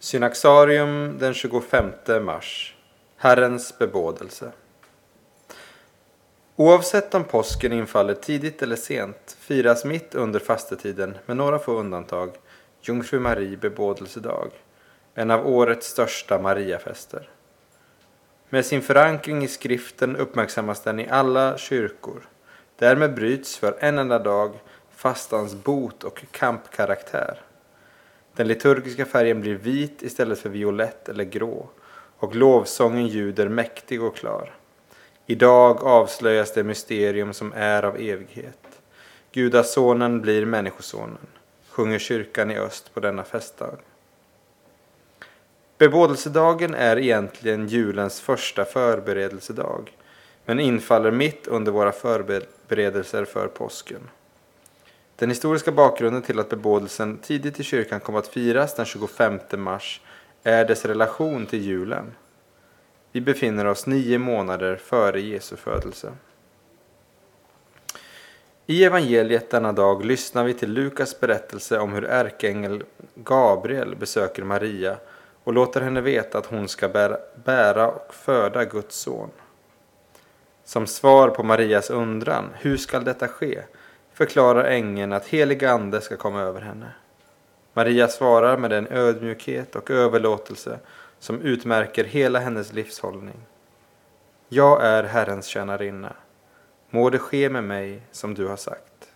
Synaxarium den 25 mars. Herrens bebådelse. Oavsett om påsken infaller tidigt eller sent firas mitt under fastetiden med några få undantag Jungfru Marie bebådelsedag, en av årets största Mariafester. Med sin förankring i skriften uppmärksammas den i alla kyrkor. Därmed bryts för en enda dag fastans bot och kampkaraktär. Den liturgiska färgen blir vit istället för violett eller grå och lovsången ljuder mäktig och klar. Idag avslöjas det mysterium som är av evighet. Gudasonen blir Människosonen, sjunger kyrkan i öst på denna festdag. Bebådelsedagen är egentligen julens första förberedelsedag, men infaller mitt under våra förberedelser för påsken. Den historiska bakgrunden till att bebådelsen tidigt i kyrkan kom att firas den 25 mars är dess relation till julen. Vi befinner oss nio månader före Jesu födelse. I evangeliet denna dag lyssnar vi till Lukas berättelse om hur ärkeängel Gabriel besöker Maria och låter henne veta att hon ska bära och föda Guds son. Som svar på Marias undran, hur skall detta ske? Förklarar ängeln att helig ande ska komma över henne. Maria svarar med den ödmjukhet och överlåtelse som utmärker hela hennes livshållning. Jag är Herrens tjänarinna. Må det ske med mig som du har sagt.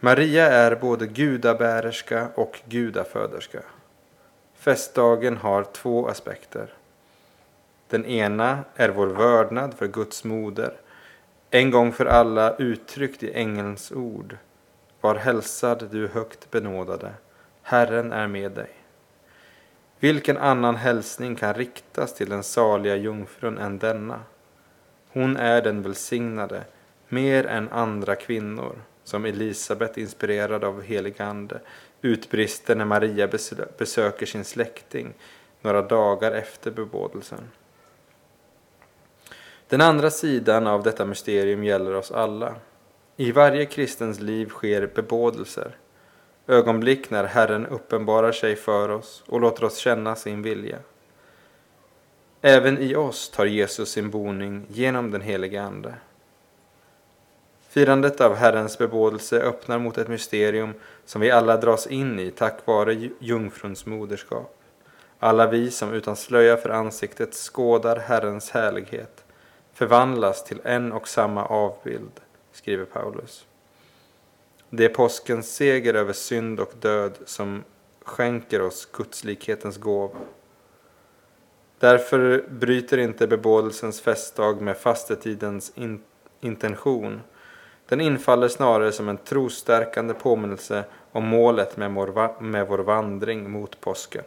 Maria är både gudabärerska och gudaföderska. Festdagen har två aspekter. Den ena är vår vördnad för Guds moder en gång för alla uttryckt i ängelns ord. Var hälsad du högt benådade, Herren är med dig. Vilken annan hälsning kan riktas till den saliga jungfrun än denna? Hon är den välsignade, mer än andra kvinnor, som Elisabet inspirerad av helig ande utbrister när Maria besöker sin släkting några dagar efter bebådelsen. Den andra sidan av detta mysterium gäller oss alla. I varje kristens liv sker bebådelser. Ögonblick när Herren uppenbarar sig för oss och låter oss känna sin vilja. Även i oss tar Jesus sin boning genom den helige Ande. Firandet av Herrens bebådelse öppnar mot ett mysterium som vi alla dras in i tack vare jungfruns moderskap. Alla vi som utan slöja för ansiktet skådar Herrens härlighet förvandlas till en och samma avbild, skriver Paulus. Det är påskens seger över synd och död som skänker oss gudslikhetens gåva. Därför bryter inte bebådelsens festdag med fastetidens in intention. Den infaller snarare som en trostärkande påminnelse om målet med vår, med vår vandring mot påsken.